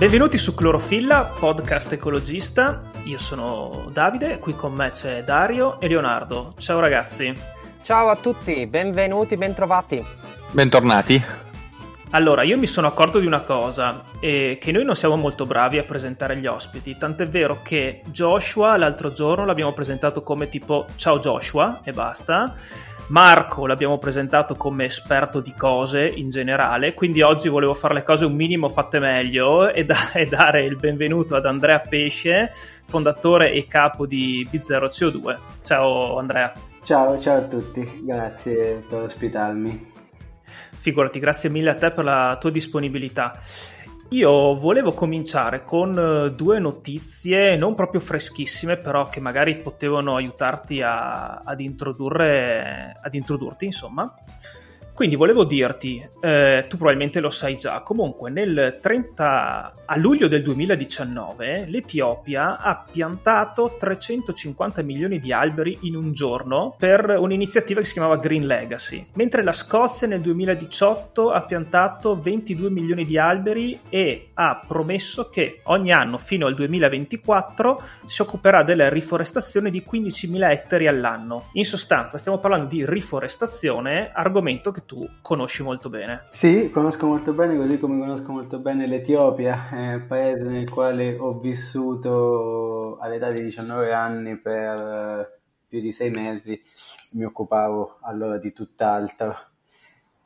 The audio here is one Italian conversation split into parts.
Benvenuti su Clorofilla, podcast ecologista. Io sono Davide, qui con me c'è Dario e Leonardo. Ciao ragazzi. Ciao a tutti, benvenuti, bentrovati. Bentornati. Allora, io mi sono accorto di una cosa, eh, che noi non siamo molto bravi a presentare gli ospiti, tant'è vero che Joshua l'altro giorno l'abbiamo presentato come tipo ciao Joshua e basta, Marco l'abbiamo presentato come esperto di cose in generale, quindi oggi volevo fare le cose un minimo fatte meglio e, da- e dare il benvenuto ad Andrea Pesce, fondatore e capo di B0 CO2. Ciao Andrea. Ciao, ciao a tutti, grazie per ospitarmi. Figurati, grazie mille a te per la tua disponibilità. Io volevo cominciare con eh, due notizie non proprio freschissime, però che magari potevano aiutarti a, ad, introdurre, ad introdurti, insomma. Quindi volevo dirti, eh, tu probabilmente lo sai già, comunque nel 30, a luglio del 2019 l'Etiopia ha piantato 350 milioni di alberi in un giorno per un'iniziativa che si chiamava Green Legacy, mentre la Scozia nel 2018 ha piantato 22 milioni di alberi e ha promesso che ogni anno fino al 2024 si occuperà della riforestazione di 15.000 ettari all'anno. In sostanza stiamo parlando di riforestazione, argomento che tu conosci molto bene. Sì, conosco molto bene, così come conosco molto bene l'Etiopia, è un paese nel quale ho vissuto all'età di 19 anni per eh, più di sei mesi, mi occupavo allora di tutt'altro.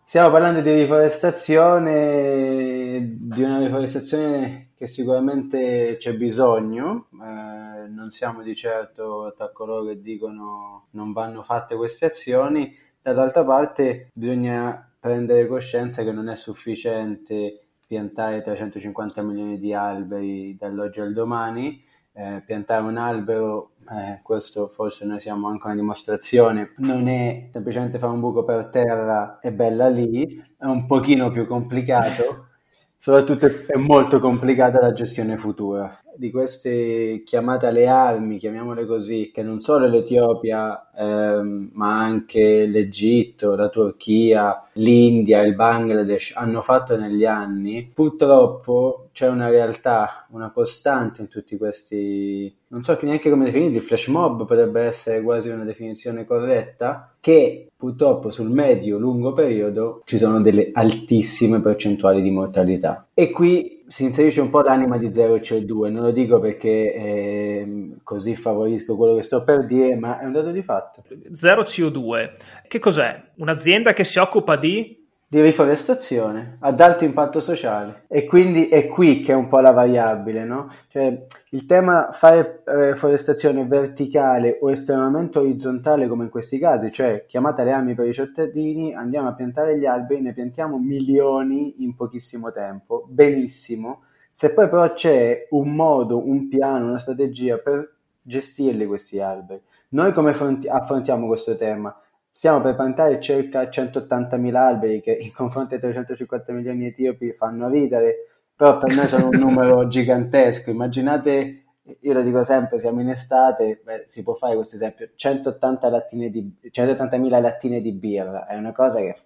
Stiamo parlando di riforestazione, di una riforestazione che sicuramente c'è bisogno, eh, non siamo di certo tra coloro che dicono non vanno fatte queste azioni, Dall'altra parte bisogna prendere coscienza che non è sufficiente piantare 350 milioni di alberi dall'oggi al domani, eh, piantare un albero, eh, questo forse noi siamo anche una dimostrazione, non è semplicemente fare un buco per terra e bella lì, è un pochino più complicato, soprattutto è molto complicata la gestione futura di queste chiamate alle armi, chiamiamole così, che non solo l'Etiopia, ehm, ma anche l'Egitto, la Turchia, l'India, il Bangladesh hanno fatto negli anni, purtroppo c'è una realtà, una costante in tutti questi, non so neanche come definirli, flash mob potrebbe essere quasi una definizione corretta, che purtroppo sul medio-lungo periodo ci sono delle altissime percentuali di mortalità. E qui si inserisce un po' l'anima di 0 CO2, non lo dico perché eh, così favorisco quello che sto per dire, ma è un dato di fatto. Zero CO2, che cos'è? Un'azienda che si occupa di di riforestazione ad alto impatto sociale e quindi è qui che è un po' la variabile, no? Cioè, il tema fare riforestazione verticale o estremamente orizzontale come in questi casi, cioè chiamata le armi per i cittadini, andiamo a piantare gli alberi, ne piantiamo milioni in pochissimo tempo, benissimo, se poi però c'è un modo, un piano, una strategia per gestirli questi alberi, noi come affrontiamo questo tema? Stiamo per piantare circa 180.000 alberi che in confronto ai 350 milioni di etiopi fanno ridere, però per noi sono un numero gigantesco. Immaginate, io lo dico sempre, siamo in estate, beh, si può fare questo esempio, 180 lattine di, 180.000 lattine di birra, è una cosa che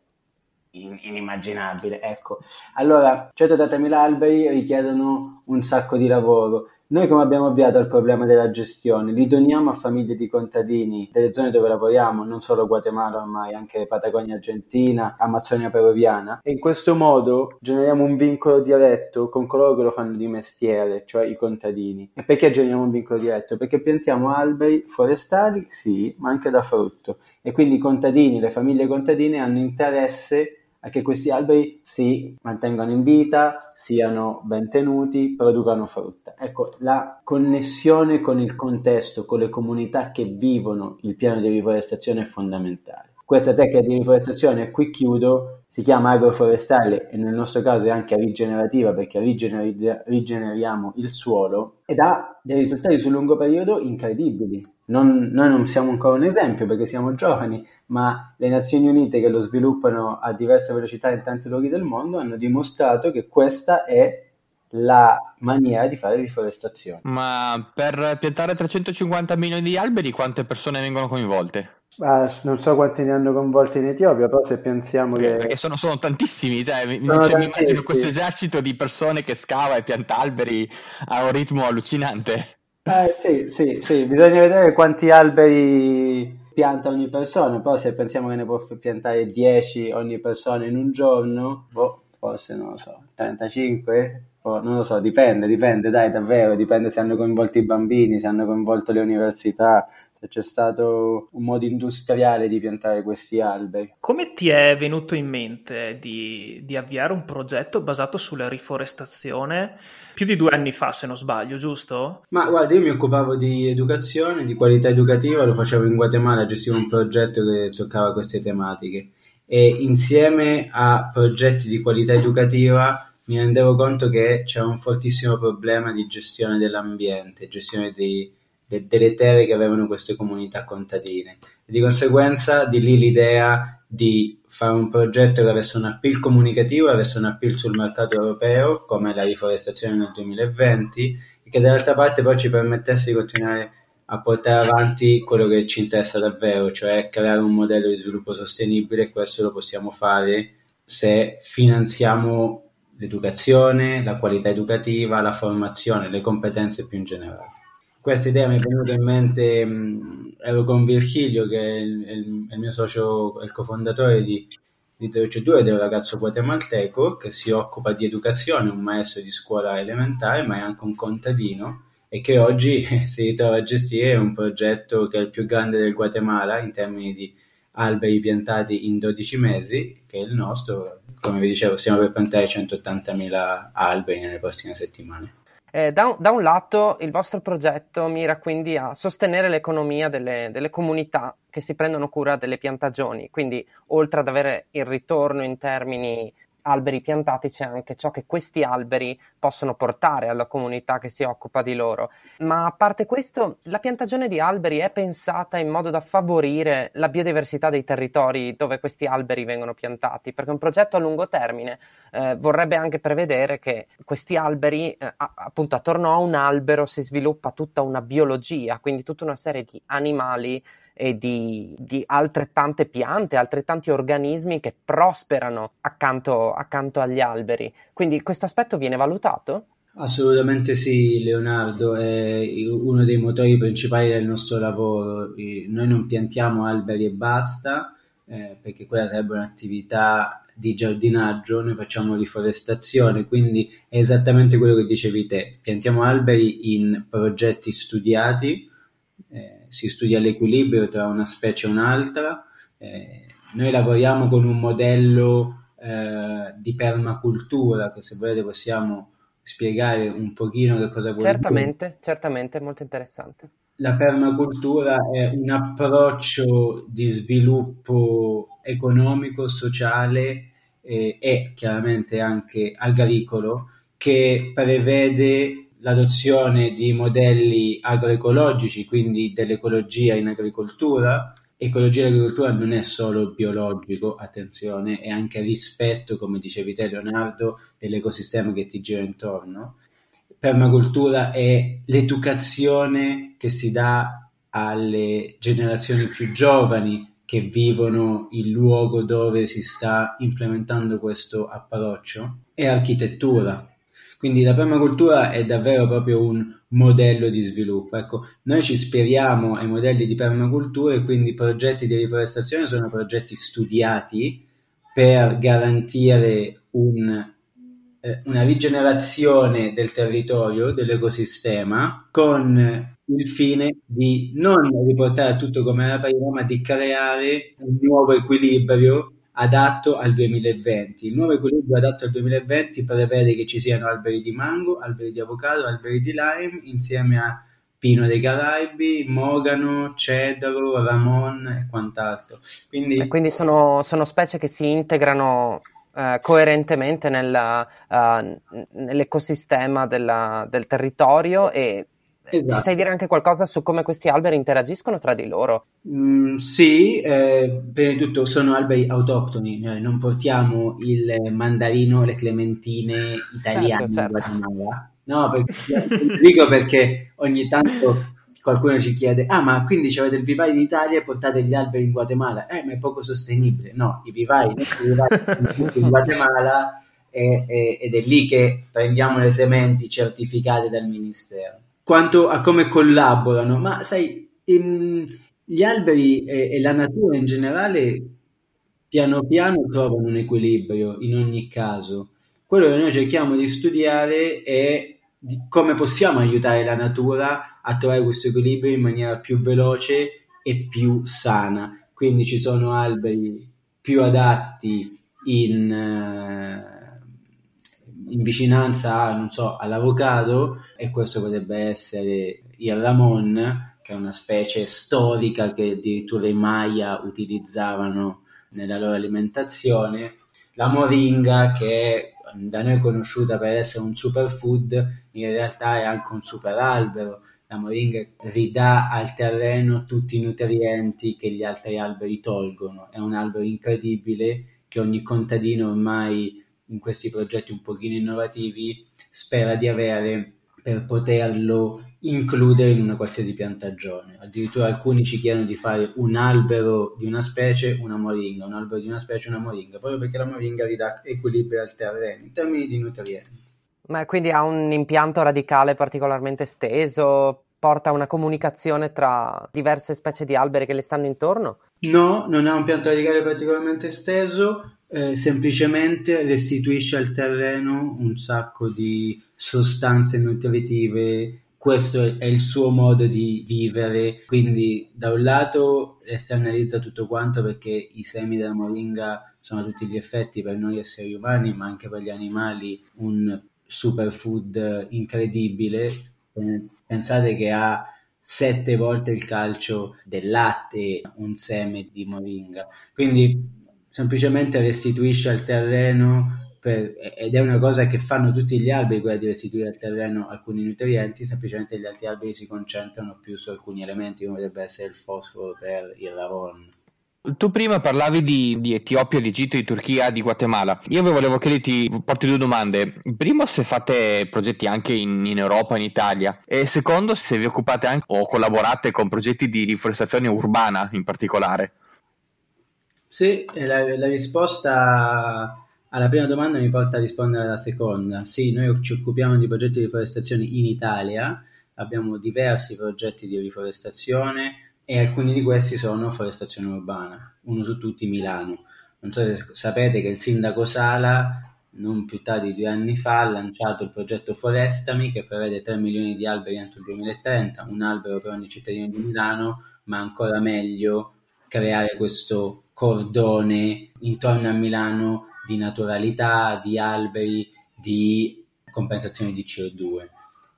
inimmaginabile, ecco. Allora, 180.000 alberi richiedono un sacco di lavoro noi come abbiamo avviato il problema della gestione? Li doniamo a famiglie di contadini delle zone dove lavoriamo, non solo Guatemala ormai, anche Patagonia Argentina, Amazzonia Peruviana e in questo modo generiamo un vincolo diretto con coloro che lo fanno di mestiere, cioè i contadini. E perché generiamo un vincolo diretto? Perché piantiamo alberi forestali, sì, ma anche da frutto e quindi i contadini, le famiglie contadine hanno interesse a che questi alberi si mantengano in vita, siano ben tenuti, producano frutta. Ecco, la connessione con il contesto, con le comunità che vivono il piano di riforestazione è fondamentale. Questa tecnica di riforestazione, qui chiudo, si chiama agroforestale e nel nostro caso è anche rigenerativa perché rigener- rigeneriamo il suolo ed ha dei risultati sul lungo periodo incredibili. Non, noi non siamo ancora un esempio perché siamo giovani, ma le Nazioni Unite che lo sviluppano a diverse velocità in tanti luoghi del mondo hanno dimostrato che questa è la maniera di fare riforestazione. Ma per piantare 350 milioni di alberi quante persone vengono coinvolte? Ah, non so quanti ne hanno coinvolti in Etiopia, però se pensiamo perché, che... Perché sono, sono tantissimi, cioè, mi, cioè, mi, immagino questo esercito di persone che scava e pianta alberi a un ritmo allucinante. Eh, sì, sì, sì, bisogna vedere quanti alberi pianta ogni persona, però se pensiamo che ne può piantare 10 ogni persona in un giorno, boh, forse non lo so, 35? Oh, non lo so, dipende, dipende, dai, davvero, dipende se hanno coinvolto i bambini, se hanno coinvolto le università, c'è stato un modo industriale di piantare questi alberi. Come ti è venuto in mente di, di, avviare un progetto basato sulla riforestazione più di due anni fa, se non sbaglio, giusto? Ma guarda, io mi occupavo di educazione, di qualità educativa, lo facevo in Guatemala, gestivo un progetto che toccava queste tematiche e insieme a progetti di qualità educativa mi rendevo conto che c'era un fortissimo problema di gestione dell'ambiente, gestione dei de- delle terre che avevano queste comunità contadine. Di conseguenza di lì l'idea di fare un progetto che avesse un appeal comunicativo, avesse un appeal sul mercato europeo, come la riforestazione nel 2020, e che dall'altra parte poi ci permettesse di continuare a portare avanti quello che ci interessa davvero, cioè creare un modello di sviluppo sostenibile e questo lo possiamo fare se finanziamo l'educazione, la qualità educativa, la formazione, le competenze più in generale questa idea mi è venuta in mente, mh, ero con Virgilio che è il, è il mio socio, il cofondatore di, di 0C2 ed è un ragazzo guatemalteco che si occupa di educazione, un maestro di scuola elementare ma è anche un contadino e che oggi si ritrova a gestire un progetto che è il più grande del Guatemala in termini di alberi piantati in 12 mesi, che è il nostro, come vi dicevo stiamo per piantare 180.000 alberi nelle prossime settimane. Eh, da, da, un, lato il vostro progetto mira quindi a sostenere l'economia delle, delle, comunità che si prendono cura delle piantagioni, quindi oltre ad avere il ritorno in termini alberi piantati c'è anche ciò che questi alberi possono portare alla comunità che si occupa di loro. Ma a parte questo, la piantagione di alberi è pensata in modo da favorire la biodiversità dei territori dove questi alberi vengono piantati, perché un progetto a lungo termine eh, vorrebbe anche prevedere che questi alberi, eh, appunto attorno a un albero si sviluppa tutta una biologia, quindi tutta una serie di animali e di, di altrettante piante, altrettanti organismi che prosperano accanto, accanto agli alberi. Quindi questo aspetto viene valutato? Assolutamente sì, Leonardo, è uno dei motori principali del nostro lavoro. Noi non piantiamo alberi e basta, eh, perché quella sarebbe un'attività di giardinaggio, noi facciamo riforestazione, quindi è esattamente quello che dicevi te. Piantiamo alberi in progetti studiati, eh, si studia l'equilibrio tra una specie e un'altra. Eh, noi lavoriamo con un modello eh, di permacultura che se volete possiamo spiegare un pochino che cosa vuol certamente, dire. Certamente, molto interessante. La permacultura è un approccio di sviluppo economico, sociale eh, e chiaramente anche agricolo che prevede l'adozione di modelli agroecologici, quindi dell'ecologia in agricoltura. Ecologia in agricoltura non è solo biologico, attenzione, è anche rispetto, come dicevi te Leonardo, dell'ecosistema che ti gira intorno. Permacultura è l'educazione che si dà alle generazioni più giovani che vivono il luogo dove si sta implementando questo approccio. È architettura, quindi la permacultura è davvero proprio un modello di sviluppo. Ecco, noi ci ispiriamo ai modelli di permacultura e quindi i progetti di riforestazione sono progetti studiati per garantire un, eh, una rigenerazione del territorio, dell'ecosistema, con il fine di non riportare tutto come era prima, ma di creare un nuovo equilibrio adatto al 2020. Il nuovo equilibrio adatto al 2020 prevede che ci siano alberi di mango, alberi di avocado, alberi di lime insieme a pino dei Caraibi, mogano, cedro, ramon e quant'altro. Quindi, quindi sono, sono, specie che si integrano uh, coerentemente nella, uh, nell'ecosistema della, del territorio e Esatto. Ci sai dire anche qualcosa su come questi alberi interagiscono tra di loro? Mm, sì, eh, prima di tutto sono alberi autoctoni, eh, non portiamo il mandarino, le clementine italiane certo, certo. in Guatemala. No, perché, dico perché ogni tanto qualcuno ci chiede, ah ma quindi avete il vivaio in Italia e portate gli alberi in Guatemala? Eh, ma è poco sostenibile. No, i vivai, i vivai in Guatemala e, e, ed è lì che prendiamo le sementi certificate dal Ministero. Quanto a come collaborano, ma sai, in, gli alberi e, e la natura in generale piano piano trovano un equilibrio in ogni caso. Quello che noi cerchiamo di studiare è di come possiamo aiutare la natura a trovare questo equilibrio in maniera più veloce e più sana. Quindi ci sono alberi più adatti in, eh, in vicinanza non so, all'avocado e questo potrebbe essere il ramon, che è una specie storica che addirittura i Maya utilizzavano nella loro alimentazione, la moringa che da noi conosciuta per essere un superfood, in realtà è anche un super albero. La moringa ridà al terreno tutti i nutrienti che gli altri alberi tolgono. È un albero incredibile che ogni contadino ormai in questi progetti un pochino innovativi spera di avere per poterlo includere in una qualsiasi piantagione. Addirittura alcuni ci chiedono di fare un albero di una specie, una moringa, un albero di una specie, una moringa, proprio perché la moringa ridà equilibrio al terreno in termini di nutrienti. Ma quindi ha un impianto radicale particolarmente esteso, porta una comunicazione tra diverse specie di alberi che le stanno intorno? No, non ha un pianto radicale particolarmente esteso, eh, semplicemente restituisce al terreno un sacco di sostanze nutritive. Questo è il suo modo di vivere, quindi da un lato esternalizza tutto quanto perché i semi della moringa sono a tutti gli effetti per noi esseri umani, ma anche per gli animali un superfood incredibile. Pensate che ha sette volte il calcio del latte un seme di moringa, quindi semplicemente restituisce al terreno per, ed è una cosa che fanno tutti gli alberi, quella di restituire al terreno alcuni nutrienti, semplicemente gli altri alberi si concentrano più su alcuni elementi, come dovrebbe essere il fosforo per il lavoro. Tu prima parlavi di, di, Etiopia, di Egitto, di Turchia, di Guatemala. Io volevo chiederti, porti due domande. Primo, se fate progetti anche in, in, Europa, in Italia. E secondo, se vi occupate anche o collaborate con progetti di riforestazione urbana in particolare. Sì, la, la risposta alla prima domanda mi porta a rispondere alla seconda. Sì, noi ci occupiamo di progetti di riforestazione in Italia, abbiamo diversi progetti di riforestazione e alcuni di questi sono forestazione urbana, uno su tutti Milano. Non so se sapete che il sindaco Sala non più tardi di due anni fa ha lanciato il progetto Forestami che prevede 3 milioni di alberi entro il 2030, un albero per ogni cittadino di Milano, ma ancora meglio creare questo cordone intorno a Milano di naturalità, di alberi, di compensazione di CO2.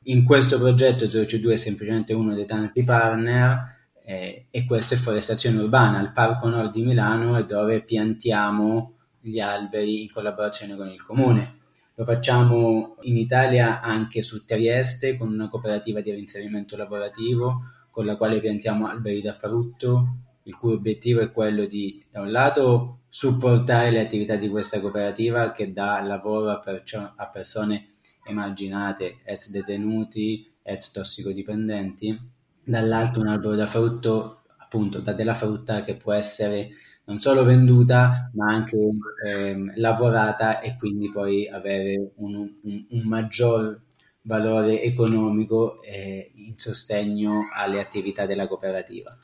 In questo progetto 0CO2 è semplicemente uno dei tanti partner eh, e questo è Forestazione Urbana, il Parco Nord di Milano è dove piantiamo gli alberi in collaborazione con il comune. Lo facciamo in Italia anche su Trieste con una cooperativa di reinserimento lavorativo con la quale piantiamo alberi da frutto, il cui obiettivo è quello di, da un lato, supportare le attività di questa cooperativa che dà lavoro a, percio- a persone emarginate, ex detenuti, ex tossicodipendenti, dall'altro un albero da frutto, appunto, da della frutta che può essere non solo venduta ma anche eh, lavorata e quindi poi avere un, un, un maggior valore economico eh, in sostegno alle attività della cooperativa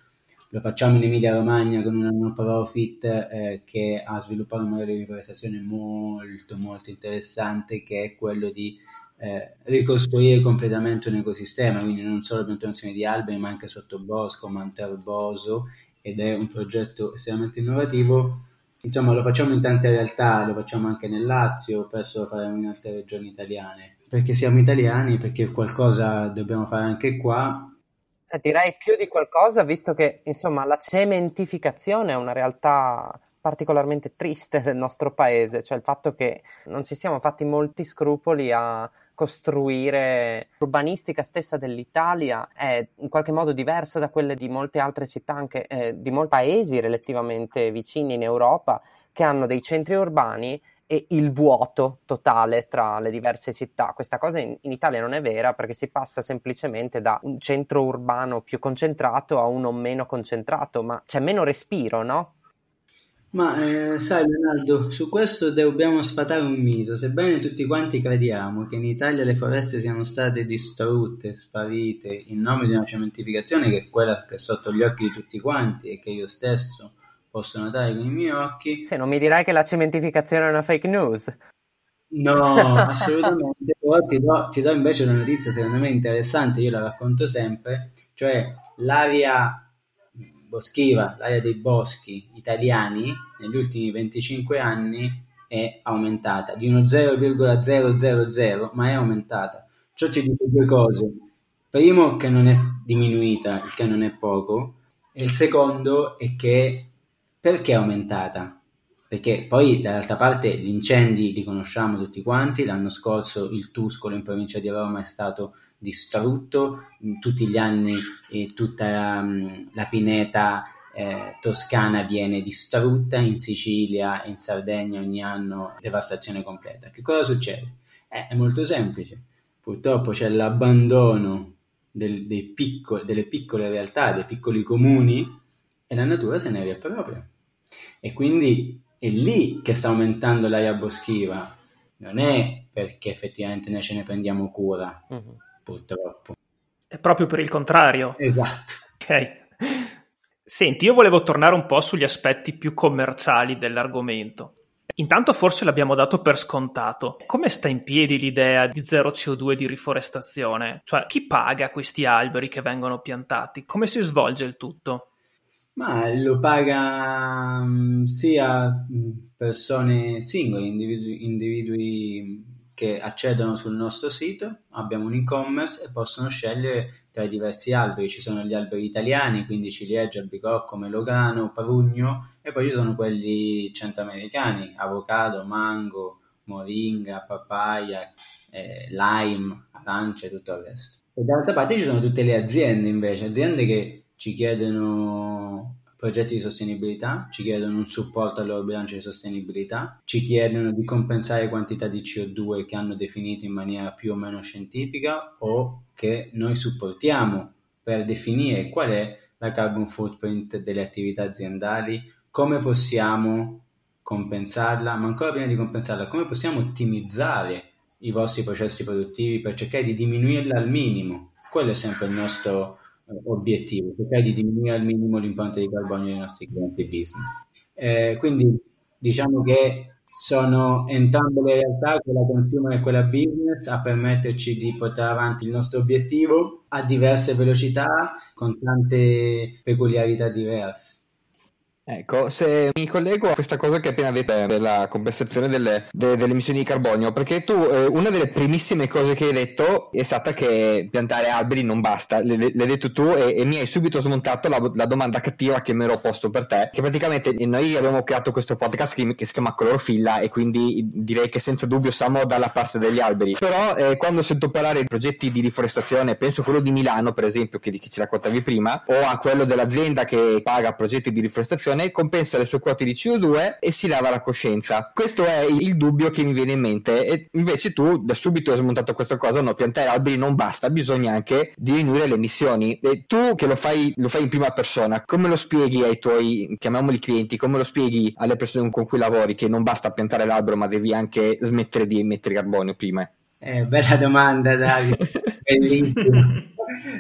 lo facciamo in Emilia Romagna con una non profit eh, che ha sviluppato un modello di riforestazione molto molto interessante che è quello di eh, ricostruire completamente un ecosistema, quindi non solo piantazione di alberi ma anche sottobosco, manto erboso ed è un progetto estremamente innovativo. Insomma, lo facciamo in tante realtà, lo facciamo anche nel Lazio, penso lo faremo in altre regioni italiane. Perché siamo italiani, perché qualcosa dobbiamo fare anche qua direi più di qualcosa, visto che insomma la cementificazione è una realtà particolarmente triste del nostro paese, cioè il fatto che non ci siamo fatti molti scrupoli a costruire l'urbanistica stessa dell'Italia è in qualche modo diversa da quelle di molte altre città, anche eh, di molti paesi relativamente vicini in Europa, che hanno dei centri urbani e il vuoto totale tra le diverse città. Questa cosa in, in, Italia non è vera perché si passa semplicemente da un centro urbano più concentrato a uno meno concentrato, ma c'è meno respiro, no? Ma eh, sai Leonardo, su questo dobbiamo sfatare un mito, sebbene tutti quanti crediamo che in Italia le foreste siano state distrutte, sparite in nome di una cementificazione che è quella che è sotto gli occhi di tutti quanti e che io stesso posso notare con i miei occhi. Se non mi dirai che la cementificazione è una fake news. No, assolutamente. Però ti do, ti do invece una notizia secondo me interessante, io la racconto sempre, cioè l'area boschiva, l'area dei boschi italiani negli ultimi 25 anni è aumentata di uno 0,000, ma è aumentata. Ciò ci dice due cose. Primo, che non è diminuita, il che non è poco, e il secondo è che perché è aumentata? Perché poi dall'altra parte gli incendi li conosciamo tutti quanti, l'anno scorso il Tuscolo in provincia di Roma è stato distrutto, tutti gli anni eh, tutta la, mm, la pineta eh, toscana viene distrutta, in Sicilia e in Sardegna ogni anno devastazione completa. Che cosa succede? Eh, è molto semplice, purtroppo c'è l'abbandono del, picco, delle piccole realtà, dei piccoli comuni e la natura se ne riappropria. E quindi è lì che sta aumentando l'area boschiva, non è perché effettivamente noi ce ne prendiamo cura, uh-huh. purtroppo. È proprio per il contrario. Esatto. Ok. Senti, io volevo tornare un po' sugli aspetti più commerciali dell'argomento. Intanto forse l'abbiamo dato per scontato. Come sta in piedi l'idea di zero CO2 di riforestazione? Cioè, chi paga questi alberi che vengono piantati? Come si svolge il tutto? Ma lo paga mm, sia mm, persone singole, individui, individui che accedono sul nostro sito, abbiamo un e-commerce e possono scegliere tra i diversi alberi. Ci sono gli alberi italiani, quindi ciliegia, albicocco, melograno, prugno, e poi ci sono quelli centroamericani, avocado, mango, moringa, papaya, eh, lime, arance e tutto il resto. E dall'altra parte ci sono tutte le aziende invece, aziende che ci chiedono progetti di sostenibilità, ci chiedono un supporto al loro bilancio di sostenibilità, ci chiedono di compensare quantità di CO2 che hanno definito in maniera più o meno scientifica o che noi supportiamo per definire qual è la carbon footprint delle attività aziendali, come possiamo compensarla, ma ancora prima di compensarla, come possiamo ottimizzare i vostri processi produttivi per cercare di diminuirla al minimo. Quello è sempre il nostro obiettivo, cercare di diminuire al minimo l'impatto di carbonio dei nostri clienti business. Eh, quindi diciamo che sono entrambe le realtà, quella consumer e quella business, a permetterci di portare avanti il nostro obiettivo a diverse velocità, con tante peculiarità diverse. Ecco, se mi collego a questa cosa che appena detto della compensazione delle, delle, delle, emissioni di carbonio, perché tu eh, una delle primissime cose che hai detto è stata che piantare alberi non basta, l'hai detto tu e, e, mi hai subito smontato la, la, domanda cattiva che mi ero posto per te, che praticamente noi abbiamo creato questo podcast che, che si chiama Clorofilla e quindi direi che senza dubbio siamo dalla parte degli alberi, però eh, quando sento parlare di progetti di riforestazione, penso a quello di Milano per esempio, che, che ci raccontavi prima, o a quello dell'azienda che paga progetti di riforestazione, persone, compensa le sue quote di CO2 e si lava la coscienza. Questo è il dubbio che mi viene in mente e invece tu da subito hai smontato questa cosa, no, piantare alberi non basta, bisogna anche diminuire le emissioni. E tu che lo fai, lo fai in prima persona, come lo spieghi ai tuoi, chiamiamoli clienti, come lo spieghi alle persone con cui lavori che non basta piantare l'albero ma devi anche smettere di emettere carbonio prima? Eh, bella domanda Davide, bellissima.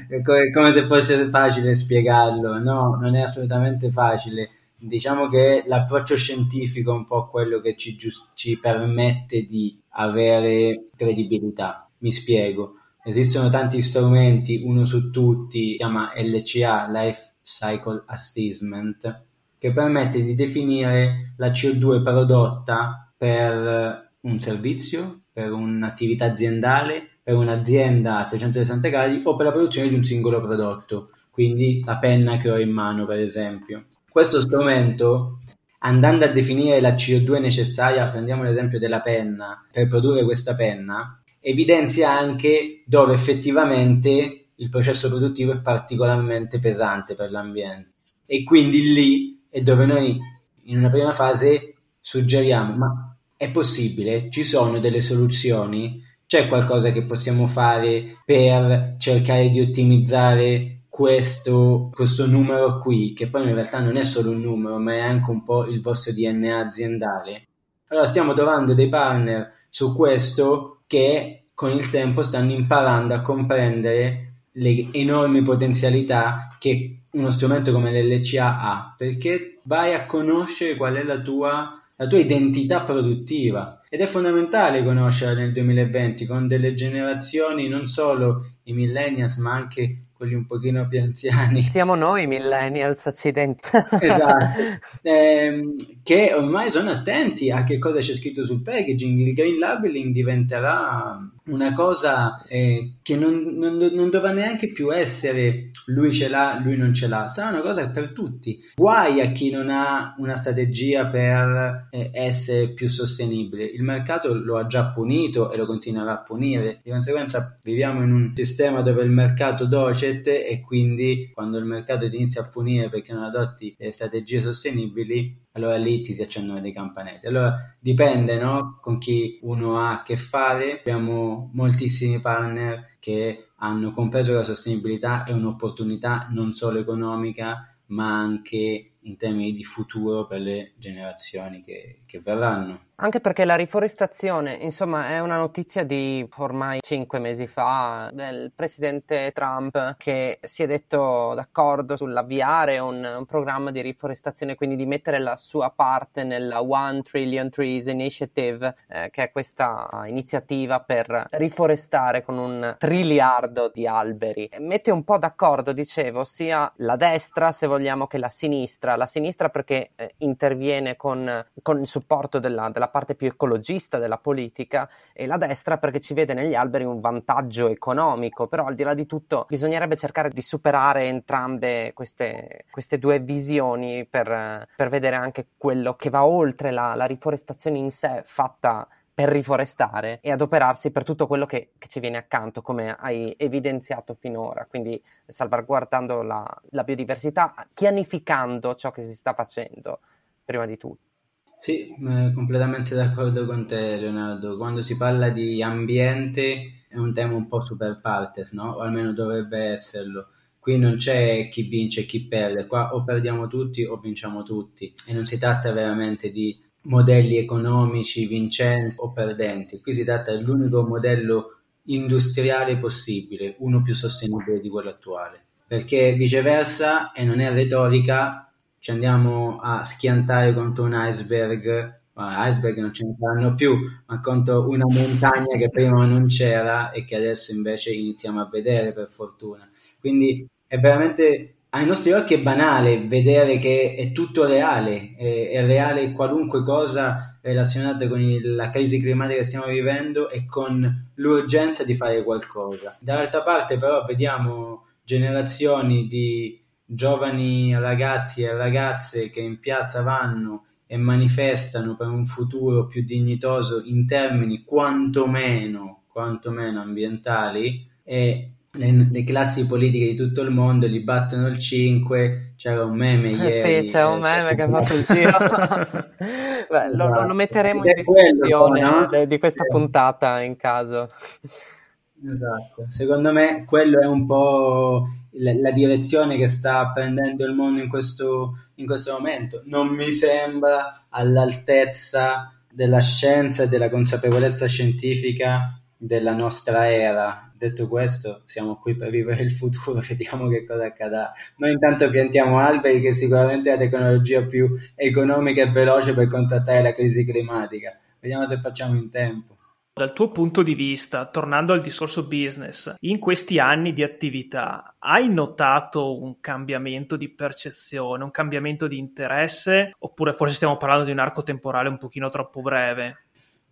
È come se fosse facile spiegarlo, no, non è assolutamente facile diciamo che l'approccio scientifico è un po' quello che ci, giust- ci permette di avere credibilità. Mi spiego. Esistono tanti strumenti, uno su tutti si chiama LCA, Life Cycle Assessment, che permette di definire la CO2 prodotta per un servizio, per un'attività aziendale, per un'azienda a 360 gradi o per la produzione di un singolo prodotto, quindi la penna che ho in mano per esempio. Questo strumento, andando a definire la CO2 necessaria, prendiamo l'esempio della penna, per produrre questa penna, evidenzia anche dove effettivamente il processo produttivo è particolarmente pesante per l'ambiente. E quindi lì è dove noi in una prima fase suggeriamo, ma è possibile, ci sono delle soluzioni, c'è qualcosa che possiamo fare per cercare di ottimizzare questo, questo numero qui, che poi in realtà non è solo un numero, ma è anche un po' il vostro DNA aziendale. Allora stiamo trovando dei partner su questo che con il tempo stanno imparando a comprendere le enormi potenzialità che uno strumento come l'LCA ha, perché vai a conoscere qual è la tua, la tua identità produttiva ed è fondamentale conoscerla nel 2020 con delle generazioni, non solo i millennials, ma anche quelli un pochino più anziani. Siamo noi millennials, accidenti. esatto, eh, che ormai sono attenti a che cosa c'è scritto sul packaging. Il green labeling diventerà una cosa eh, che non, non, non, dovrà neanche più essere lui ce l'ha, lui non ce l'ha, sarà una cosa per tutti. Guai a chi non ha una strategia per eh, essere più sostenibile. Il mercato lo ha già punito e lo continuerà a punire. Di conseguenza viviamo in un sistema dove il mercato docet e quindi quando il mercato inizia a punire perché non adotti eh, strategie sostenibili allora lì ti si accendono dei campanelli. Allora dipende no? con chi uno ha a che fare. Abbiamo moltissimi partner che hanno compreso che la sostenibilità è un'opportunità non solo economica, ma anche in termini di futuro per le generazioni che, che verranno. Anche perché la riforestazione, insomma, è una notizia di ormai cinque mesi fa del presidente Trump che si è detto d'accordo sull'avviare un, un, programma di riforestazione, quindi di mettere la sua parte nella One Trillion Trees Initiative, eh, che è questa iniziativa per riforestare con un triliardo di alberi. Mette un po' d'accordo, dicevo, sia la destra, se vogliamo, che la sinistra. La sinistra perché eh, interviene con, con, il supporto della, della la parte più ecologista della politica e la destra perché ci vede negli alberi un vantaggio economico, però al di là di tutto bisognerebbe cercare di superare entrambe queste, queste due visioni per, per, vedere anche quello che va oltre la, la riforestazione in sé fatta per riforestare e adoperarsi per tutto quello che, che, ci viene accanto, come hai evidenziato finora, quindi salvaguardando la, la biodiversità, pianificando ciò che si sta facendo prima di tutto. Sì, completamente d'accordo con te Leonardo. Quando si parla di ambiente è un tema un po' super partes, no? O almeno dovrebbe esserlo. Qui non c'è chi vince e chi perde, qua o perdiamo tutti o vinciamo tutti. E non si tratta veramente di modelli economici vincenti o perdenti, qui si tratta dell'unico modello industriale possibile, uno più sostenibile di quello attuale. Perché viceversa, e non è retorica, ci andiamo a schiantare contro un iceberg, well, iceberg non ce ne saranno più, ma contro una montagna che prima non c'era e che adesso invece iniziamo a vedere per fortuna. Quindi è veramente ai nostri occhi è banale vedere che è tutto reale, è, è reale qualunque cosa relazionata con il, la crisi climatica che stiamo vivendo e con l'urgenza di fare qualcosa. Dall'altra parte però vediamo generazioni di giovani ragazzi e ragazze che in piazza vanno e manifestano per un futuro più dignitoso in termini quantomeno, quantomeno ambientali e le, le, classi politiche di tutto il mondo li battono il 5 c'era un meme ieri sì c'è un meme che ha fatto il giro Beh, lo, lo, metteremo in descrizione no? Eh, di questa puntata in caso esatto secondo me quello è un po' la, la, direzione che sta prendendo il mondo in questo, in questo momento. Non mi sembra all'altezza della scienza e della consapevolezza scientifica della nostra era. Detto questo, siamo qui per vivere il futuro, vediamo che cosa accadrà. Noi intanto piantiamo alberi, che sicuramente è la tecnologia più economica e veloce per contrastare la crisi climatica. Vediamo se facciamo in tempo. Dal tuo punto di vista, tornando al discorso business, in questi anni di attività hai notato un cambiamento di percezione, un cambiamento di interesse oppure forse stiamo parlando di un arco temporale un pochino troppo breve?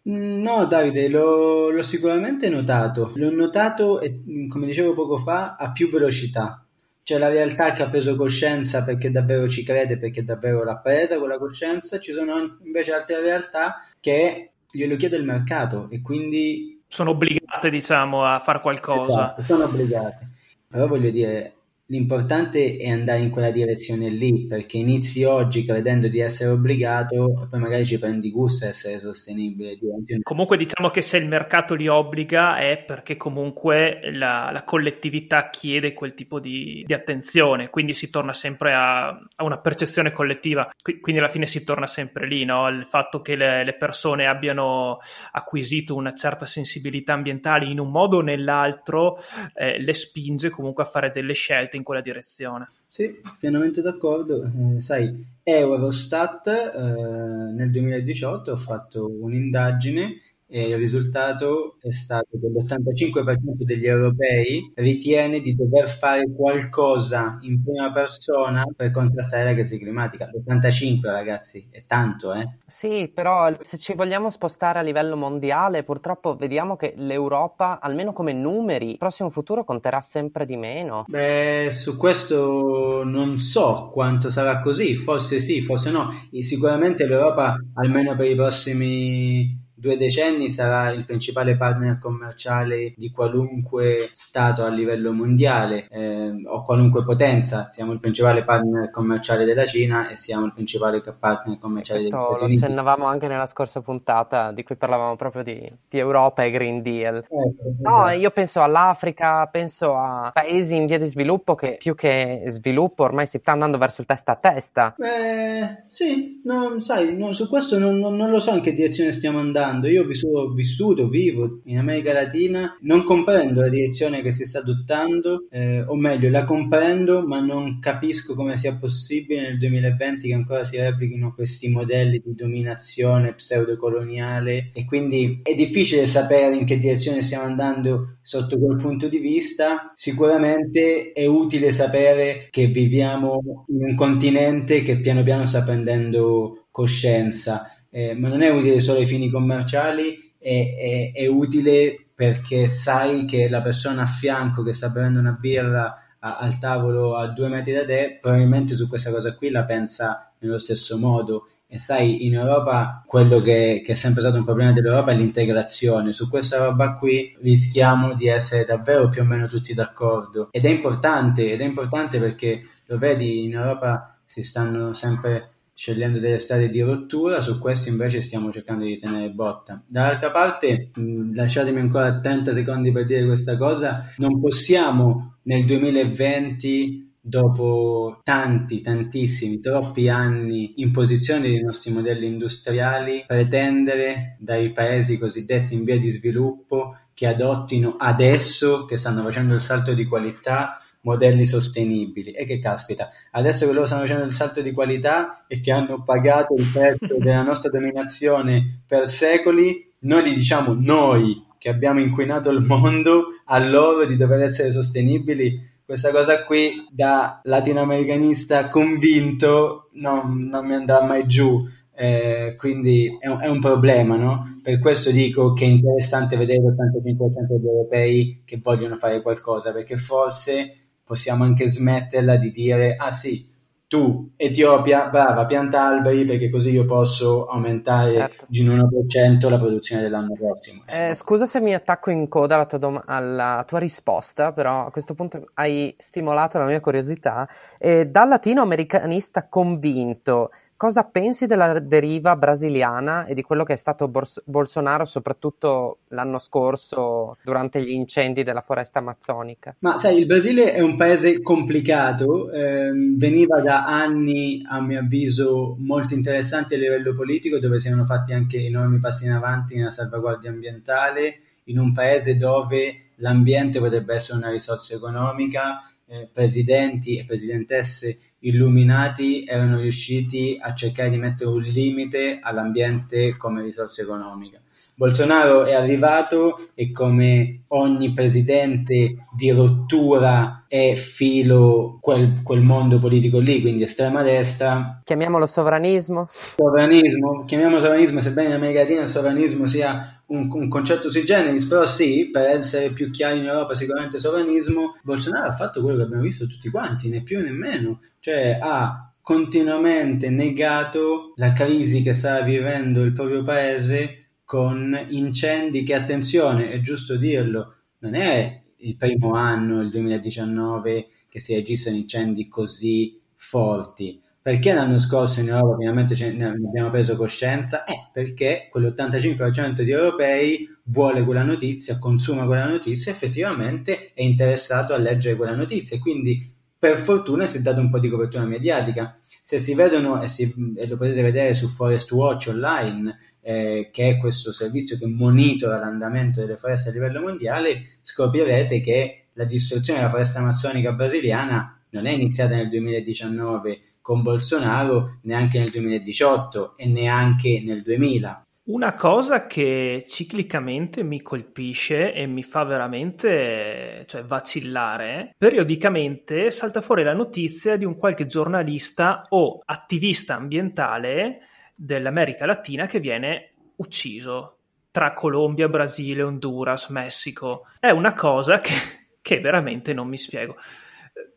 No, Davide, l'ho, l'ho sicuramente notato. L'ho notato, come dicevo poco fa, a più velocità. C'è la realtà che ha preso coscienza perché davvero ci crede, perché davvero l'ha presa quella coscienza. Ci sono invece altre realtà che glielo chiede il mercato e quindi... Sono obbligate, diciamo, a fare qualcosa. Esatto, sono obbligate. Però voglio dire, L'importante è andare in quella direzione lì, perché inizi oggi credendo di essere obbligato e poi magari ci prendi gusto a essere sostenibile. Comunque diciamo che se il mercato li obbliga è perché comunque la, la collettività chiede quel tipo di, di, attenzione, quindi si torna sempre a, a una percezione collettiva, quindi alla fine si torna sempre lì, no? il fatto che le, le persone abbiano acquisito una certa sensibilità ambientale in un modo o nell'altro eh, le spinge comunque a fare delle scelte in quella direzione. Sì, pienamente d'accordo. Eh, sai, Eurostat eh, nel 2018 ha fatto un'indagine e il risultato è stato che l'85% degli europei ritiene di dover fare qualcosa in prima persona per contrastare la crisi climatica. L'85 ragazzi, è tanto, eh? Sì, però se ci vogliamo spostare a livello mondiale, purtroppo vediamo che l'Europa, almeno come numeri, il prossimo futuro conterà sempre di meno. Beh, su questo non so quanto sarà così, forse sì, forse no. Sicuramente l'Europa, almeno per i prossimi due decenni sarà il principale partner commerciale di qualunque Stato a livello mondiale eh, o qualunque potenza. Siamo il principale partner commerciale della Cina e siamo il principale partner commerciale degli Stati Uniti. Lo accennavamo anche nella scorsa puntata di cui parlavamo proprio di, di Europa e Green Deal. Eh, no, io penso all'Africa, penso a paesi in via di sviluppo che più che sviluppo ormai si sta andando verso il testa a testa. Eh, sì, no, sai, no, su questo non, non, non lo so in che direzione stiamo andando parlando. Io ho vissuto, vissuto, vivo in America Latina, non comprendo la direzione che si sta adottando, eh, o meglio, la comprendo, ma non capisco come sia possibile nel 2020 che ancora si replichino questi modelli di dominazione pseudocoloniale e quindi è difficile sapere in che direzione stiamo andando sotto quel punto di vista. Sicuramente è utile sapere che viviamo in un continente che piano piano sta prendendo coscienza eh, ma non è utile solo ai fini commerciali, è, è, è, utile perché sai che la persona a fianco che sta bevendo una birra a, al tavolo a due metri da te, probabilmente su questa cosa qui la pensa nello stesso modo. E sai, in Europa quello che, che, è sempre stato un problema dell'Europa è l'integrazione. Su questa roba qui rischiamo di essere davvero più o meno tutti d'accordo. Ed è importante, ed è importante perché lo vedi, in Europa si stanno sempre scegliendo delle strade di rottura, su questo invece stiamo cercando di tenere botta. Dall'altra parte, lasciatemi ancora 30 secondi per dire questa cosa, non possiamo nel 2020 dopo tanti, tantissimi, troppi anni in posizione dei nostri modelli industriali, pretendere dai paesi cosiddetti in via di sviluppo che adottino adesso, che stanno facendo il salto di qualità, modelli sostenibili. E che caspita, adesso che loro stanno facendo il salto di qualità e che hanno pagato il prezzo della nostra dominazione per secoli, noi gli diciamo noi che abbiamo inquinato il mondo a loro di dover essere sostenibili. Questa cosa qui da latinoamericanista convinto non, non mi andrà mai giù. Eh, quindi è un, è un, problema, no? Per questo dico che è interessante vedere l'85% degli europei che vogliono fare qualcosa, perché forse possiamo anche smetterla di dire ah sì, tu Etiopia, brava, pianta alberi perché così io posso aumentare certo. di un 1% la produzione dell'anno prossimo. Eh, scusa se mi attacco in coda alla tua, dom- alla tua, risposta, però a questo punto hai stimolato la mia curiosità. Eh, da latinoamericanista convinto, cosa pensi della deriva brasiliana e di quello che è stato Bors- Bolsonaro, soprattutto l'anno scorso durante gli incendi della foresta amazzonica? Ma sai, il Brasile è un paese complicato, eh, veniva da anni, a mio avviso, molto interessanti a livello politico, dove si erano fatti anche enormi passi in avanti nella salvaguardia ambientale, in un paese dove l'ambiente potrebbe essere una risorsa economica, eh, presidenti e presidentesse illuminati erano riusciti a cercare di mettere un limite all'ambiente come risorsa economica. Bolsonaro è arrivato e come ogni presidente di rottura è filo quel, quel, mondo politico lì, quindi estrema destra. Chiamiamolo sovranismo. Sovranismo, chiamiamolo sovranismo, sebbene in America Latina il sovranismo sia un, un, concetto sui generis, però sì, per essere più chiari in Europa sicuramente sovranismo, Bolsonaro ha fatto quello che abbiamo visto tutti quanti, né più né meno, cioè ha continuamente negato la crisi che stava vivendo il proprio paese con incendi che, attenzione, è giusto dirlo, non è il primo anno, il 2019, che si registrano incendi così forti. Perché l'anno scorso in Europa finalmente ne abbiamo preso coscienza? Eh, perché quell'85% di europei vuole quella notizia, consuma quella notizia, effettivamente è interessato a leggere quella notizia. Quindi, per fortuna, si è dato un po' di copertura mediatica. Se si vedono, e, si, e lo potete vedere su Forest Watch online, eh, che è questo servizio che monitora l'andamento delle foreste a livello mondiale, scoprirete che la distruzione della foresta amazzonica brasiliana non è iniziata nel 2019 con Bolsonaro neanche nel 2018 e neanche nel 2000. Una cosa che ciclicamente mi colpisce e mi fa veramente cioè, vacillare, periodicamente salta fuori la notizia di un qualche giornalista o attivista ambientale dell'America Latina che viene ucciso tra Colombia, Brasile, Honduras, Messico. È una cosa che, che veramente non mi spiego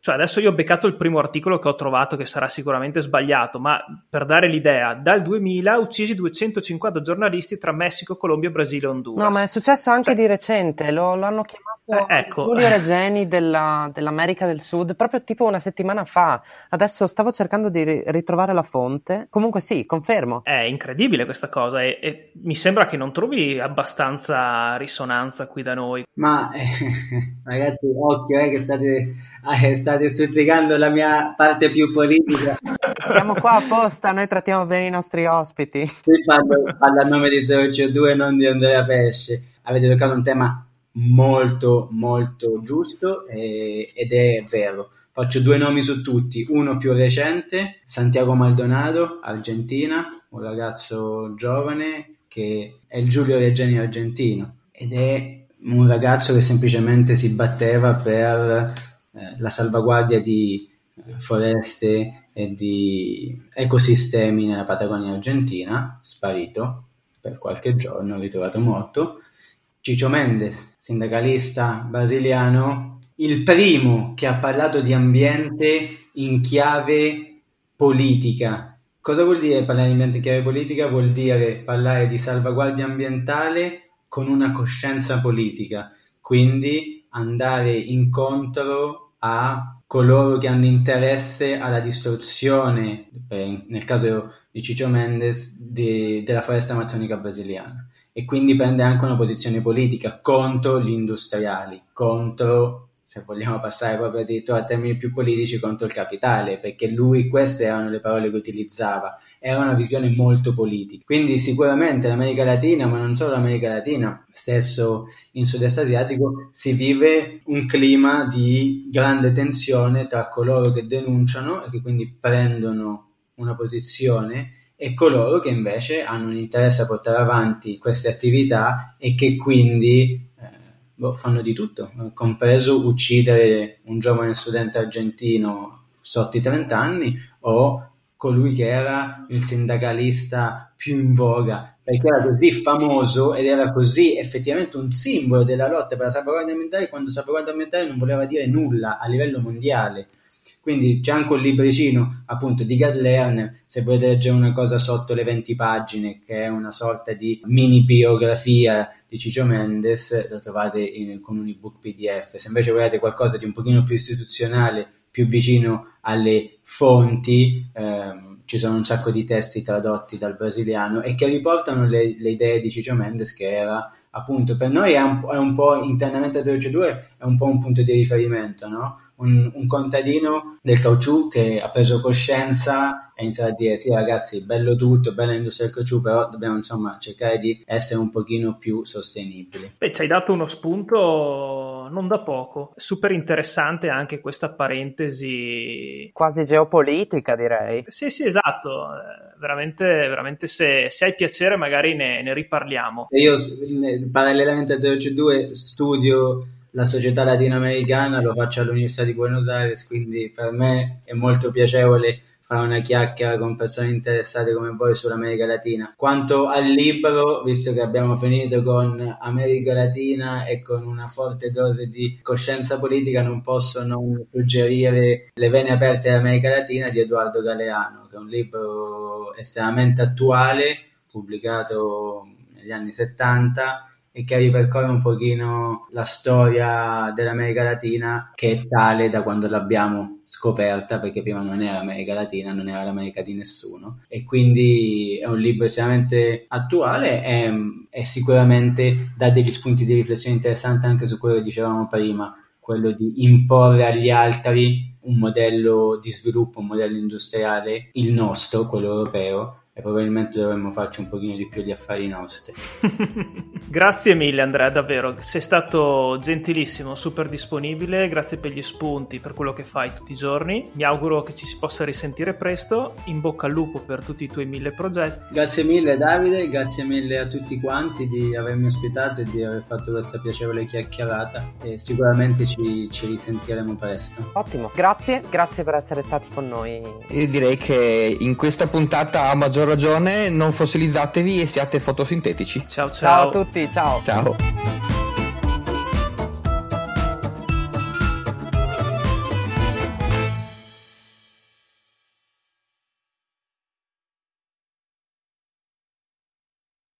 cioè adesso io ho beccato il primo articolo che ho trovato che sarà sicuramente sbagliato, ma per dare l'idea, dal 2000 uccisi 250 giornalisti tra Messico, Colombia, Brasile e Honduras. No, ma è successo anche cioè, di recente, lo, lo hanno chiamato eh, ecco. Giulio Regeni della, dell'America del Sud proprio tipo una settimana fa. Adesso stavo cercando di ritrovare la fonte. Comunque sì, confermo. È incredibile questa cosa e, e mi sembra che non trovi abbastanza risonanza qui da noi. Ma eh, ragazzi, occhio eh, che state, eh, state stuzzicando la mia parte più politica. Siamo qua apposta, noi trattiamo bene i nostri ospiti. Qui parlo, parlo a nome di 002 e non di Andrea Pesce. Avete toccato un tema molto molto giusto e, ed è vero. Faccio due nomi su tutti, uno più recente, Santiago Maldonado, Argentina, un ragazzo giovane che è il Giulio Regeni argentino ed è un ragazzo che semplicemente si batteva per eh, la salvaguardia di eh, foreste e di ecosistemi nella Patagonia argentina, sparito per qualche giorno, ritrovato morto. Ciccio Mendes, sindacalista brasiliano, il primo che ha parlato di ambiente in chiave politica. Cosa vuol dire parlare di ambiente in chiave politica? Vuol dire parlare di salvaguardia ambientale con una coscienza politica, quindi andare incontro a coloro che hanno interesse alla distruzione, nel caso di Ciccio Mendes, di, della foresta amazzonica brasiliana. E quindi prende anche una posizione politica contro gli industriali, contro, se vogliamo passare proprio addirittura a termini più politici, contro il capitale, perché lui, queste erano le parole che utilizzava, era una visione molto politica. Quindi sicuramente l'America Latina, ma non solo l'America Latina, stesso in sud-est asiatico, si vive un clima di grande tensione tra coloro che denunciano e che quindi prendono una posizione e coloro che invece hanno un interesse a portare avanti queste attività e che quindi boh, fanno di tutto, compreso uccidere un giovane studente argentino sotto i 30 anni o colui che era il sindacalista più in voga perché era così famoso ed era così effettivamente un simbolo della lotta per la salvaguardia ambientale quando salvaguardia ambientale non voleva dire nulla a livello mondiale quindi c'è anche un libricino appunto di Gad Lerner, se volete leggere una cosa sotto le 20 pagine, che è una sorta di mini biografia di Ciccio Mendes, lo trovate in, con un ebook PDF. Se invece volete qualcosa di un pochino più istituzionale, più vicino alle fonti, ehm, ci sono un sacco di testi tradotti dal brasiliano e che riportano le, le idee di Ciccio Mendes che era appunto per noi è un, è un po' internamente a 2 è un po' un punto di riferimento, no? Un, un, contadino del caucciù che ha preso coscienza e ha iniziato a dire sì ragazzi bello tutto, bella l'industria del caucciù però dobbiamo insomma cercare di essere un pochino più sostenibili. Beh, ci hai dato uno spunto non da poco, super interessante anche questa parentesi quasi geopolitica direi. Sì sì esatto, veramente, veramente se, se hai piacere magari ne, ne riparliamo. Io parallelamente a 0C2 studio la società latinoamericana, lo faccio all'Università di Buenos Aires, quindi per me è molto piacevole fare una chiacchiera con persone interessate come voi sull'America Latina. Quanto al libro, visto che abbiamo finito con America Latina e con una forte dose di coscienza politica, non posso non suggerire Le vene aperte dell'America Latina di Edoardo Galeano, che è un libro estremamente attuale, pubblicato negli anni 70 e che ripercorre un pochino la storia dell'America Latina che è tale da quando l'abbiamo scoperta perché prima non era l'America Latina, non era l'America di nessuno. E quindi è un libro estremamente attuale e, e sicuramente dà degli spunti di riflessione interessanti anche su quello che dicevamo prima, quello di imporre agli altri un modello di sviluppo, un modello industriale, il nostro, quello europeo, e probabilmente dovremmo farci un pochino di più gli affari nostri. grazie mille Andrea, davvero, sei stato gentilissimo, super disponibile, grazie per gli spunti, per quello che fai tutti i giorni. Mi auguro che ci si possa risentire presto, in bocca al lupo per tutti i tuoi mille progetti. Grazie mille Davide, grazie mille a tutti quanti di avermi ospitato e di aver fatto questa piacevole chiacchierata e sicuramente ci, ci risentiremo presto. Ottimo, grazie, grazie per essere stati con noi. Io direi che in questa puntata a maggior ragione, non fossilizzatevi e siate fotosintetici. Ciao ciao. Ciao a tutti, ciao. Ciao.